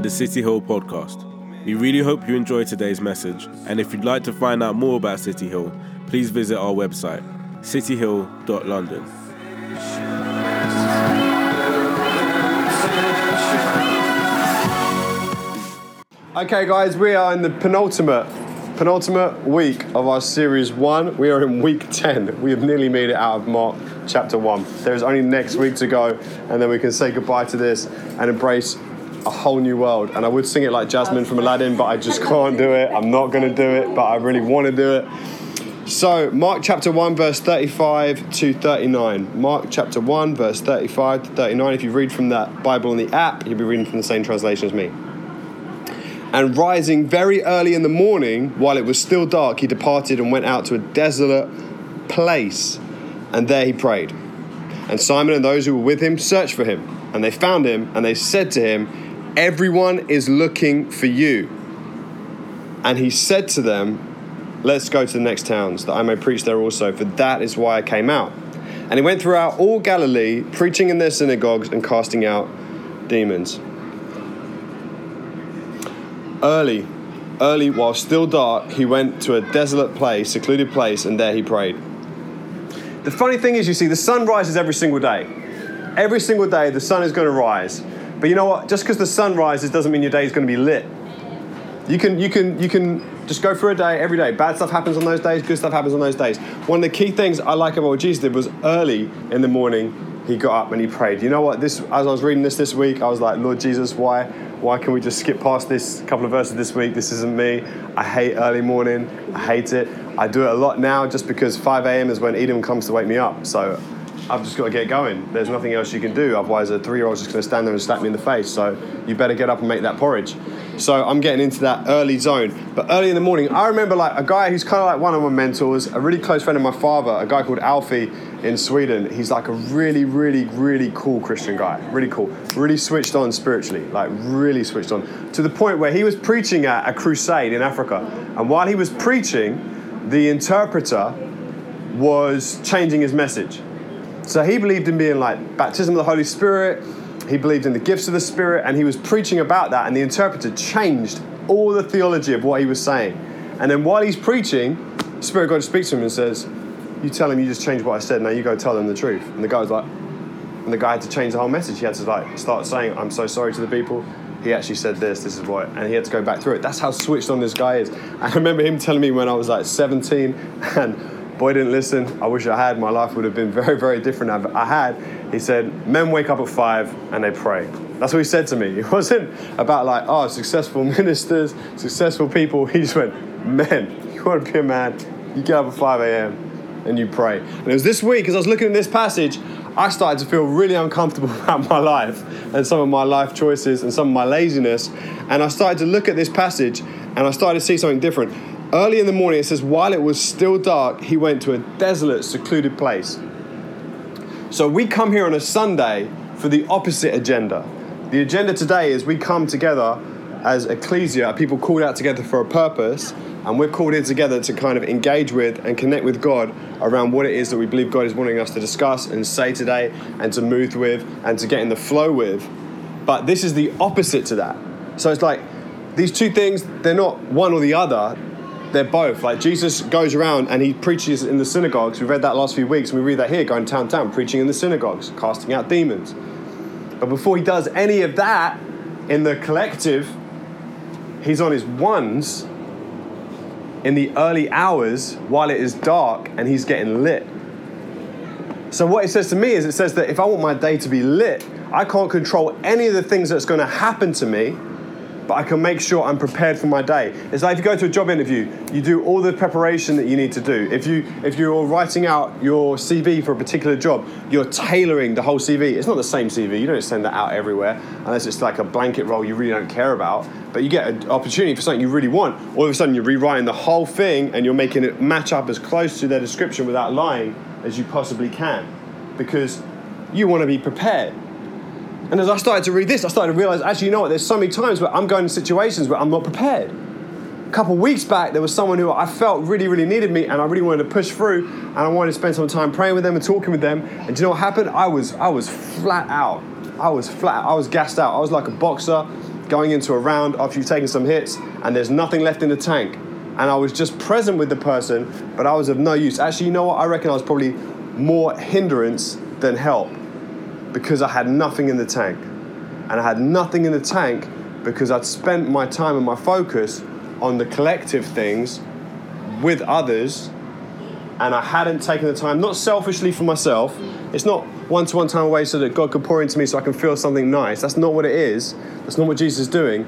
the City Hill podcast. We really hope you enjoy today's message, and if you'd like to find out more about City Hill, please visit our website, cityhill.london. Okay, guys, we are in the penultimate penultimate week of our series one. We are in week 10. We have nearly made it out of Mark chapter one. There is only next week to go, and then we can say goodbye to this and embrace a whole new world. And I would sing it like Jasmine from Aladdin, but I just can't do it. I'm not going to do it, but I really want to do it. So, Mark chapter 1, verse 35 to 39. Mark chapter 1, verse 35 to 39. If you read from that Bible on the app, you'll be reading from the same translation as me. And rising very early in the morning, while it was still dark, he departed and went out to a desolate place. And there he prayed. And Simon and those who were with him searched for him. And they found him, and they said to him, Everyone is looking for you. And he said to them, Let's go to the next towns, that I may preach there also, for that is why I came out. And he went throughout all Galilee, preaching in their synagogues and casting out demons early, early, while still dark, he went to a desolate place, secluded place, and there he prayed. The funny thing is, you see, the sun rises every single day. Every single day, the sun is going to rise. But you know what? Just because the sun rises doesn't mean your day is going to be lit. You can, you can, you can just go through a day every day. Bad stuff happens on those days. Good stuff happens on those days. One of the key things I like about what Jesus did was early in the morning, he got up and he prayed. You know what? This, as I was reading this this week, I was like, Lord Jesus, why, why can we just skip past this couple of verses this week? This isn't me. I hate early morning. I hate it. I do it a lot now just because 5 a.m. is when Edom comes to wake me up. So I've just got to get going. There's nothing else you can do. Otherwise, a three year old's just going to stand there and slap me in the face. So you better get up and make that porridge. So I'm getting into that early zone. But early in the morning, I remember like a guy who's kind of like one of my mentors, a really close friend of my father, a guy called Alfie in Sweden. He's like a really, really, really cool Christian guy. Really cool. Really switched on spiritually. Like really switched on. To the point where he was preaching at a crusade in Africa. And while he was preaching, the interpreter was changing his message. So he believed in being like baptism of the Holy Spirit, he believed in the gifts of the Spirit, and he was preaching about that, and the interpreter changed all the theology of what he was saying. And then while he's preaching, Spirit God speaks to him and says, You tell him you just changed what I said, now you go tell them the truth. And the guy was like, and the guy had to change the whole message. He had to like start saying, I'm so sorry to the people. He actually said this, this is what, and he had to go back through it. That's how switched on this guy is. I remember him telling me when I was like 17, and boy didn't listen. I wish I had. My life would have been very, very different. I had. He said, men wake up at five and they pray. That's what he said to me. It wasn't about like, oh, successful ministers, successful people. He just went, men, you want to be a man, you get up at 5 a.m. and you pray. And it was this week, as I was looking at this passage, I started to feel really uncomfortable about my life and some of my life choices and some of my laziness. And I started to look at this passage and I started to see something different. Early in the morning, it says, while it was still dark, he went to a desolate, secluded place. So we come here on a Sunday for the opposite agenda. The agenda today is we come together as ecclesia, people called out together for a purpose, and we're called in together to kind of engage with and connect with God around what it is that we believe God is wanting us to discuss and say today and to move with and to get in the flow with. But this is the opposite to that. So it's like these two things, they're not one or the other, they're both. Like Jesus goes around and he preaches in the synagogues. We read that last few weeks, we read that here, going town town, preaching in the synagogues, casting out demons. But before he does any of that in the collective, he's on his ones in the early hours while it is dark and he's getting lit. So what it says to me is it says that if I want my day to be lit, I can't control any of the things that's going to happen to me, but I can make sure I'm prepared for my day. It's like if you go to a job interview, you do all the preparation that you need to do. If you if you're writing out your CV for a particular job, you're tailoring the whole CV. It's not the same CV. You don't send that out everywhere unless it's like a blanket role you really don't care about. But you get an opportunity for something you really want. All of a sudden, you're rewriting the whole thing and you're making it match up as close to their description without lying as you possibly can, because you want to be prepared. And as I started to read this, I started to realize actually, you know what? There's so many times where I'm going in situations where I'm not prepared. A couple weeks back, there was someone who I felt really, really needed me, and I really wanted to push through, and I wanted to spend some time praying with them and talking with them. And do you know what happened? I was, I was flat out. I was flat. I was gassed out. I was like a boxer going into a round after you've taken some hits and there's nothing left in the tank. And I was just present with the person, but I was of no use. Actually, you know what? I reckon I was probably more hindrance than help because I had nothing in the tank. And I had nothing in the tank because I'd spent my time and my focus on the collective things with others and I hadn't taken the time, not selfishly for myself. It's not one to one time away so that God could pour into me so I can feel something nice. That's not what it is. That's not what Jesus is doing.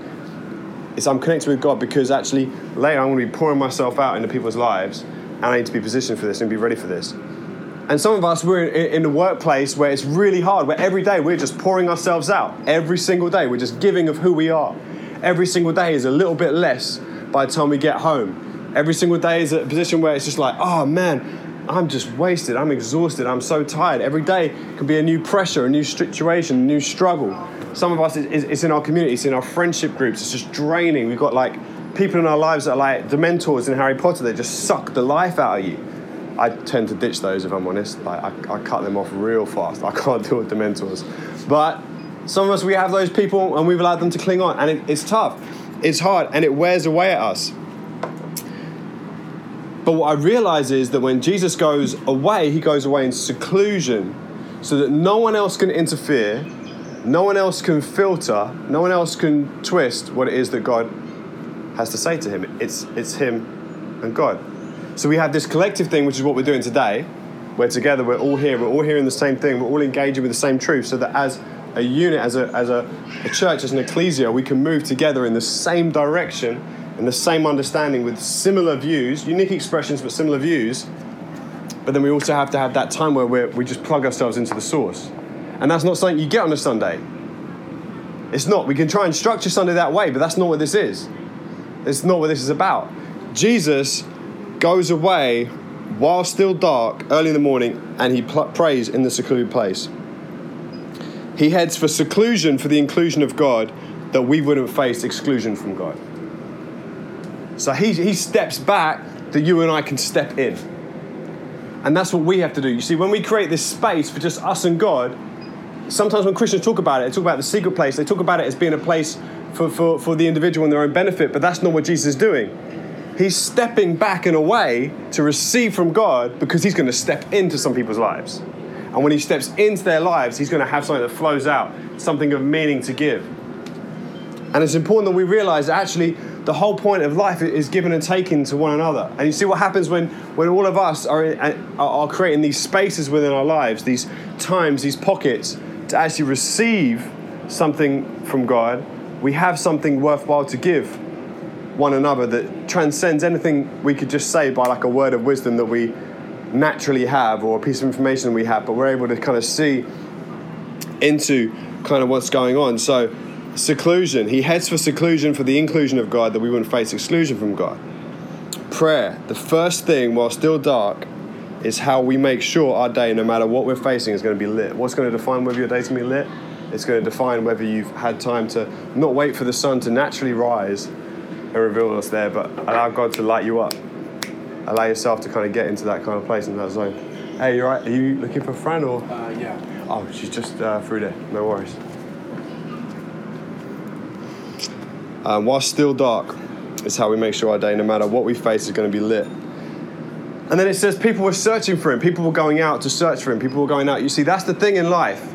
It's I'm connected with God because actually later I'm going to be pouring myself out into people's lives and I need to be positioned for this and be ready for this. And some of us, we're in, the workplace where it's really hard, where every day we're just pouring ourselves out. Every single day, we're just giving of who we are. Every single day is a little bit less by the time we get home Every single day is a position where it's just like, oh man, I'm just wasted. I'm exhausted. I'm so tired. Every day can be a new pressure, a new situation, a new struggle. Some of us, it's in our community, it's in our friendship groups. It's just draining. We've got like people in our lives that are like the Dementors in Harry Potter. They just suck the life out of you. I tend to ditch those if I'm honest. Like I, I cut them off real fast. I can't deal with the Dementors. But some of us, we have those people and we've allowed them to cling on, and it, it's tough. It's hard, and it wears away at us. But what I realize is that when Jesus goes away, he goes away in seclusion so that no one else can interfere, no one else can filter, no one else can twist what it is that God has to say to him. It's, it's him and God. So we have this collective thing, which is what we're doing today. We're together, we're all here, we're all hearing the same thing, we're all engaging with the same truth, so that as a unit, as a, as a, a church, as an ecclesia, we can move together in the same direction and the same understanding with similar views, unique expressions, but similar views. But then we also have to have that time where we we just plug ourselves into the source. And that's not something you get on a Sunday. It's not. We can try and structure Sunday that way, but that's not what this is. It's not what this is about. Jesus goes away while still dark, early in the morning, and he pl- prays in the secluded place. He heads for seclusion for the inclusion of God, that we wouldn't face exclusion from God. So he, he steps back that you and I can step in. And that's what we have to do. You see, when we create this space for just us and God, sometimes when Christians talk about it, they talk about the secret place, they talk about it as being a place for, for, for the individual and their own benefit, but that's not what Jesus is doing. He's stepping back in a way to receive from God because he's going to step into some people's lives. And when he steps into their lives, he's going to have something that flows out, something of meaning to give. And it's important that we realize that actually the whole point of life is giving and taking to one another. And you see what happens when, when all of us are, in, uh, are creating these spaces within our lives, these times, these pockets, to actually receive something from God, we have something worthwhile to give one another that transcends anything we could just say by like a word of wisdom that we naturally have or a piece of information we have, but we're able to kind of see into kind of what's going on. So Seclusion. He heads for seclusion for the inclusion of God that we wouldn't face exclusion from God. Prayer. The first thing while still dark is how we make sure our day, no matter what we're facing, is going to be lit. What's going to define whether your day's going to be lit? It's going to define whether you've had time to not wait for the sun to naturally rise and reveal us there, but allow God to light you up. Allow yourself to kind of get into that kind of place in that zone. Hey, you're right? Are you looking for a friend or? Uh, yeah. Oh, she's just uh, through there. No worries. Um, while still dark is how we make sure our day, no matter what we face, is going to be lit. And then it says people were searching for him. People were going out to search for him. People were going out. You see, that's the thing in life.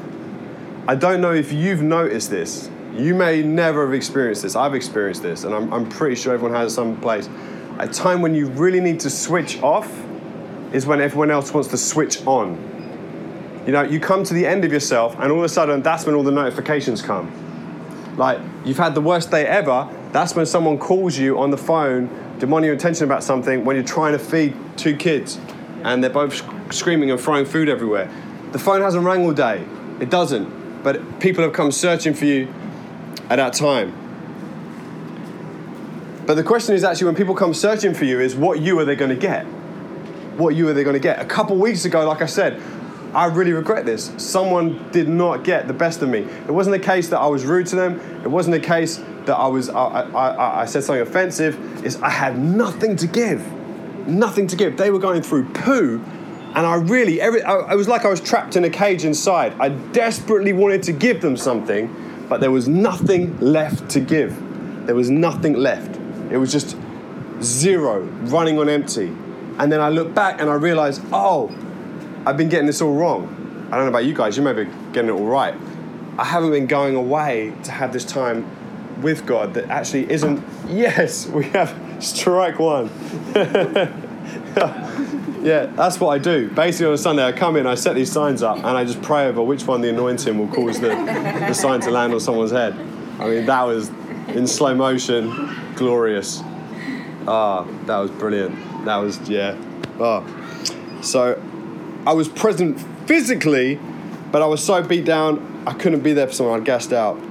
I don't know if you've noticed this. You may never have experienced this. I've experienced this, and I'm, I'm pretty sure everyone has some place. A time when you really need to switch off is when everyone else wants to switch on. You know, you come to the end of yourself, and all of a sudden, that's when all the notifications come. Like, you've had the worst day ever, that's when someone calls you on the phone, demanding your attention about something when you're trying to feed two kids and they're both screaming and throwing food everywhere. The phone hasn't rang all day. It doesn't. But people have come searching for you at that time. But the question is actually when people come searching for you is what you are they going to get? What you are they going to get? A couple weeks ago, like I said, I really regret this. Someone did not get the best of me. It wasn't a case that I was rude to them. It wasn't a case that I was I, I, I said something offensive. Is I had nothing to give, nothing to give. They were going through poo, and I really every I, it was like I was trapped in a cage inside. I desperately wanted to give them something, but there was nothing left to give. There was nothing left. It was just zero, running on empty. And then I look back and I realize, oh, I've been getting this all wrong. I don't know about you guys, you may be getting it all right. I haven't been going away to have this time with God that actually isn't, yes, we have strike one. yeah, that's what I do. Basically, on a Sunday, I come in, I set these signs up, and I just pray over which one the anointing will cause the, the sign to land on someone's head. I mean, that was in slow motion, glorious. Ah, that was brilliant. That was, yeah. Ah. So I was present physically, but I was so beat down, I couldn't be there for someone. I'd gassed out.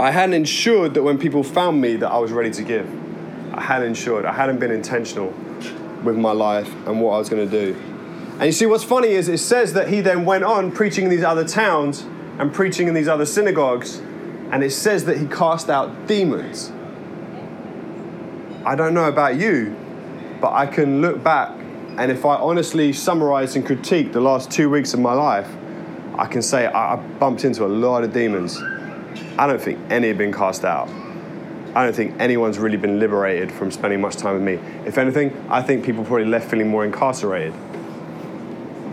I hadn't ensured that when people found me that I was ready to give. I hadn't ensured. I hadn't been intentional with my life and what I was going to do. And you see, what's funny is it says that he then went on preaching in these other towns and preaching in these other synagogues, and it says that he cast out demons. I don't know about you, but I can look back, and if I honestly summarize and critique the last two weeks of my life, I can say I bumped into a lot of demons. I don't think any have been cast out. I don't think anyone's really been liberated from spending much time with me. If anything, I think people probably left feeling more incarcerated.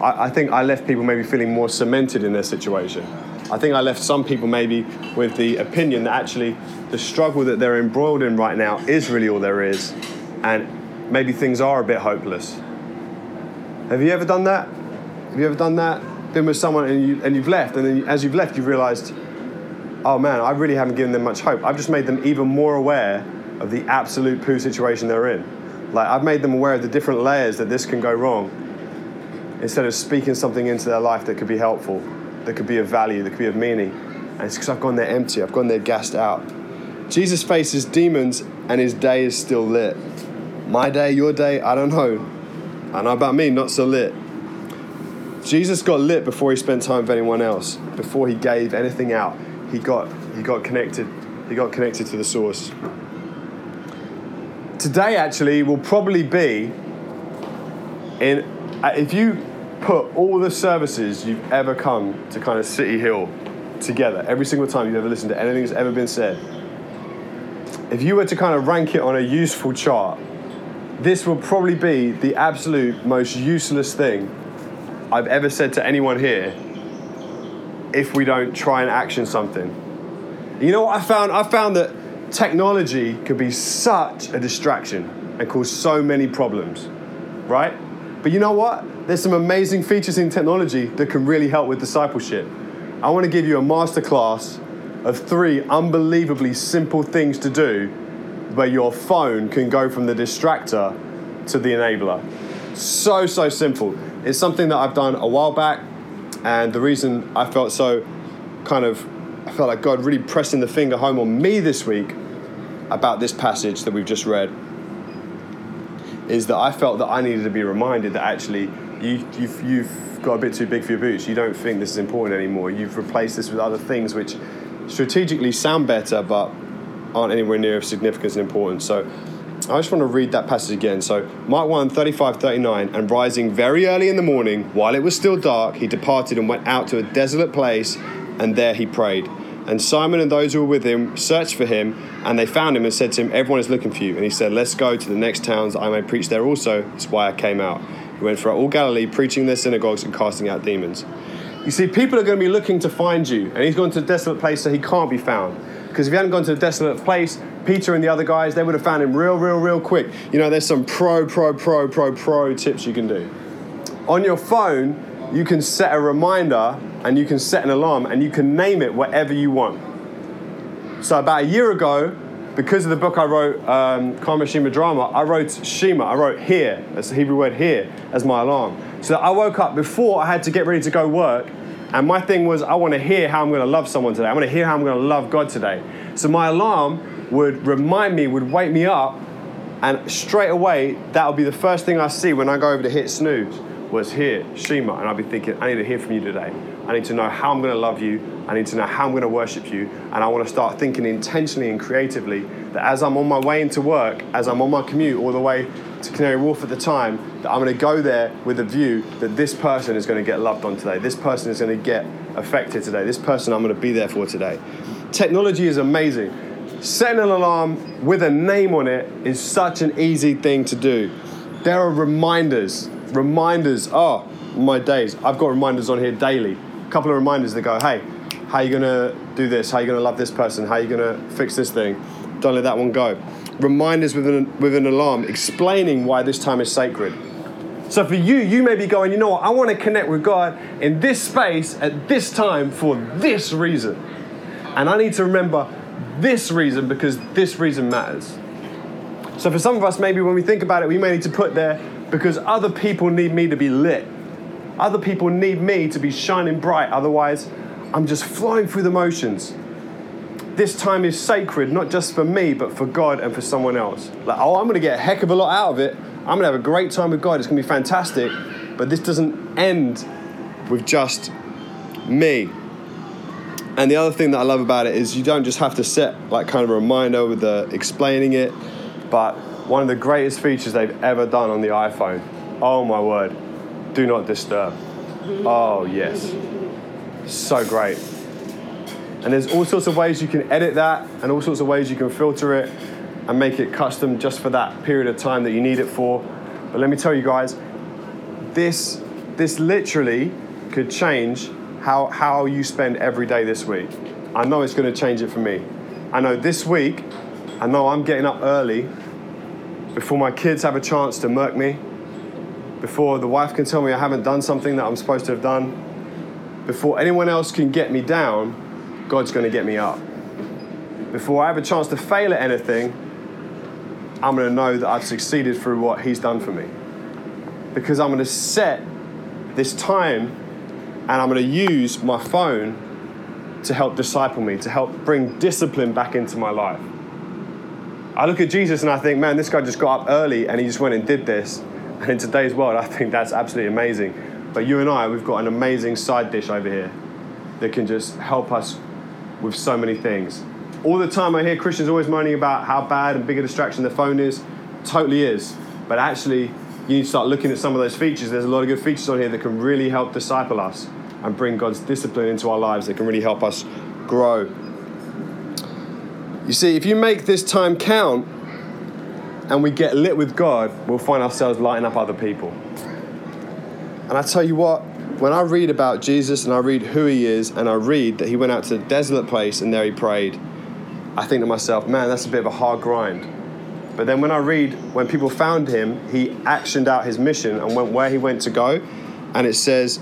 I, I think I left people maybe feeling more cemented in their situation. I think I left some people maybe with the opinion that actually the struggle that they're embroiled in right now is really all there is, and maybe things are a bit hopeless. Have you ever done that? Have you ever done that? Been with someone and, you, and you've left, and then as you've left, you've realized, oh man, I really haven't given them much hope. I've just made them even more aware of the absolute poo situation they're in. Like, I've made them aware of the different layers that this can go wrong instead of speaking something into their life that could be helpful, that could be of value, that could be of meaning. And it's because I've gone there empty, I've gone there gassed out. Jesus faces demons and his day is still lit. My day, your day, I don't know. I know about me, not so lit. Jesus got lit before he spent time with anyone else, before he gave anything out. He got, he got connected. He got connected to the source. Today, actually, will probably be in uh, if you put all the services you've ever come to kind of City Hill together, every single time you've ever listened to anything that's ever been said, if you were to kind of rank it on a useful chart, this will probably be the absolute most useless thing I've ever said to anyone here if we don't try and action something. You know what I found? I found that technology could be such a distraction and cause so many problems, right? But you know what? There's some amazing features in technology that can really help with discipleship. I want to give you a masterclass of three unbelievably simple things to do where your phone can go from the distractor to the enabler. So, so simple. It's something that I've done a while back, and the reason I felt so kind of, I felt like God really pressing the finger home on me this week about this passage that we've just read is that I felt that I needed to be reminded that actually you, you've, you've got a bit too big for your boots. You don't think this is important anymore. You've replaced this with other things which strategically sound better but aren't anywhere near of significance and importance. So I just want to read that passage again. So, Mark 1 35 39, and rising very early in the morning, while it was still dark, he departed and went out to a desolate place, and there he prayed. And Simon and those who were with him searched for him, and they found him and said to him, Everyone is looking for you. And he said, Let's go to the next towns, I may preach there also. That's why I came out. He went throughout all Galilee, preaching in their synagogues and casting out demons. You see, people are going to be looking to find you, and he's gone to a desolate place so he can't be found. Because if he hadn't gone to a desolate place, Peter and the other guys, they would have found him real, real, real quick. You know, there's some pro, pro, pro, pro, pro tips you can do. On your phone, you can set a reminder and you can set an alarm and you can name it whatever you want. So about a year ago, because of the book I wrote, um, Karma Shema Drama, I wrote Shema, I wrote here, that's the Hebrew word here, as my alarm. So I woke up before I had to get ready to go work, and my thing was, I want to hear how I'm going to love someone today. I want to hear how I'm going to love God today. So my alarm would remind me, would wake me up, and straight away, that would be the first thing I see when I go over to hit snooze was here, Shema, and I'd be thinking, I need to hear from you today. I need to know how I'm going to love you. I need to know how I'm going to worship you. And I want to start thinking intentionally and creatively that as I'm on my way into work, as I'm on my commute all the way to Canary Wharf at the time, that I'm going to go there with a view that this person is going to get loved on today. This person is going to get affected today. This person I'm going to be there for today. Technology is amazing. Setting an alarm with a name on it is such an easy thing to do. There are reminders, reminders. Oh, my days. I've got reminders on here daily. A couple of reminders that go, hey, how are you gonna do this? How are you gonna love this person? How are you gonna fix this thing? Don't let that one go. Reminders with an, with an alarm explaining why this time is sacred. So for you, you may be going, you know what, I want to connect with God in this space at this time for this reason. And I need to remember this reason because this reason matters. So for some of us, maybe when we think about it, we may need to put there because other people need me to be lit. Other people need me to be shining bright. Otherwise, I'm just flying through the motions. This time is sacred, not just for me, but for God and for someone else. Like, oh, I'm to get a heck of a lot out of it. I'm to have a great time with God. It's to be fantastic. But this doesn't end with just me. And the other thing that I love about it is you don't just have to set like kind of a reminder with the explaining it, but one of the greatest features they've ever done on the iPhone. Oh my word. Do not disturb. Oh yes. So great. And there's all sorts of ways you can edit that and all sorts of ways you can filter it and make it custom just for that period of time that you need it for. But let me tell you guys, this this literally could change how, how you spend every day this week. I know it's going to change it for me. I know this week, I know I'm getting up early before my kids have a chance to murk me, before the wife can tell me I haven't done something that I'm supposed to have done, before anyone else can get me down, God's going to get me up. Before I have a chance to fail at anything, I'm going to know that I've succeeded through what He's done for me. Because I'm going to set this time and I'm going to use my phone to help disciple me, to help bring discipline back into my life. I look at Jesus and I think, man, this guy just got up early and he just went and did this. And in today's world, I think that's absolutely amazing. But you and I, we've got an amazing side dish over here that can just help us with so many things. All the time I hear Christians always moaning about how bad and big a distraction the phone is. Totally is. But actually, you need to start looking at some of those features. There's a lot of good features on here that can really help disciple us and bring God's discipline into our lives that can really help us grow. You see, if you make this time count and we get lit with God, we'll find ourselves lighting up other people. And I tell you what, when I read about Jesus and I read who he is and I read that he went out to a desolate place and there he prayed, I think to myself, man, that's a bit of a hard grind. But then when I read when people found him, he actioned out his mission and went where he went to go. And it says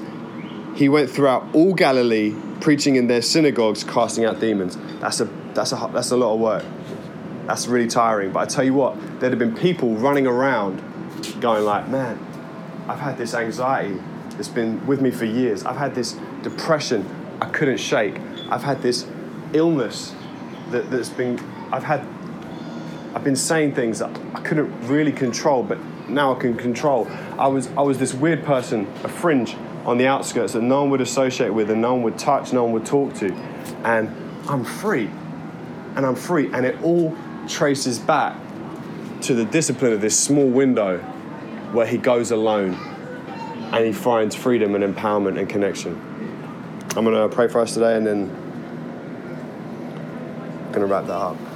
he went throughout all Galilee, preaching in their synagogues, casting out demons. That's a, that's a, that's a lot of work. That's really tiring. But I tell you what, there'd have been people running around going like, man, I've had this anxiety that's been with me for years. I've had this depression I couldn't shake. I've had this illness that, that's been, I've had, I've been saying things that I couldn't really control, but now I can control. I was, I was this weird person, a fringe on the outskirts that no one would associate with and no one would touch, no one would talk to. And I'm free. And I'm free. And it all traces back to the discipline of this small window where he goes alone and he finds freedom and empowerment and connection. I'm going to pray for us today and then I'm going to wrap that up.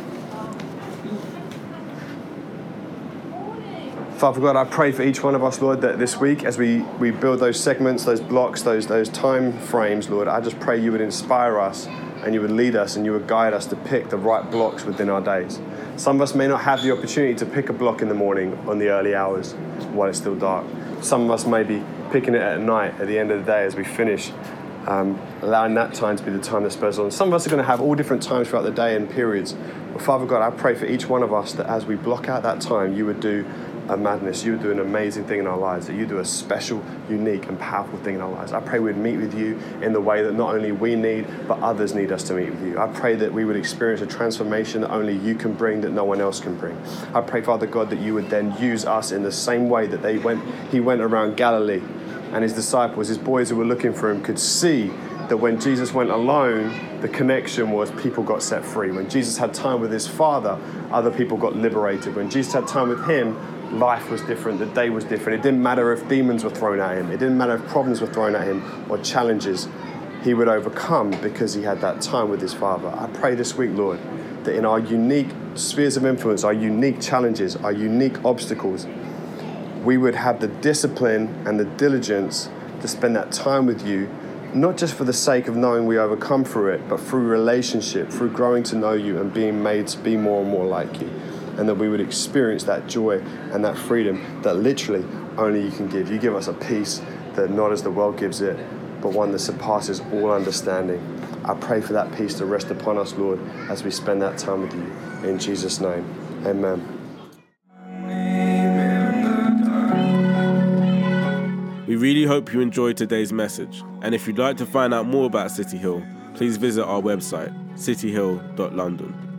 Father God, I pray for each one of us, Lord, that this week as we, we build those segments, those blocks, those, those time frames, Lord, I just pray you would inspire us and you would lead us and you would guide us to pick the right blocks within our days. Some of us may not have the opportunity to pick a block in the morning on the early hours while it's still dark. Some of us may be picking it at night at the end of the day as we finish, um, allowing that time to be the time that spurs on. Some of us are going to have all different times throughout the day and periods. But Father God, I pray for each one of us that as we block out that time, you would do a madness. You do an amazing thing in our lives, that you do a special, unique, and powerful thing in our lives. I pray we'd meet with you in the way that not only we need, but others need us to meet with you. I pray that we would experience a transformation that only you can bring, that no one else can bring. I pray, Father God, that you would then use us in the same way that they went, he went around Galilee and his disciples, his boys who were looking for him, could see that when Jesus went alone, the connection was people got set free. When Jesus had time with his Father, other people got liberated. When Jesus had time with him, life was different, the day was different. It didn't matter if demons were thrown at him, it didn't matter if problems were thrown at him or challenges. he would overcome because he had that time with his Father. I pray this week, Lord, that in our unique spheres of influence, our unique challenges, our unique obstacles, we would have the discipline and the diligence to spend that time with you, not just for the sake of knowing we overcome through it, but through relationship, through growing to know you and being made to be more and more like you. And that we would experience that joy and that freedom that literally only you can give. You give us a peace that not as the world gives it, but one that surpasses all understanding. I pray for that peace to rest upon us, Lord, as we spend that time with you. In Jesus' name, amen. We really hope you enjoyed today's message, and if you'd like to find out more about City Hill, please visit our website, cityhill.london.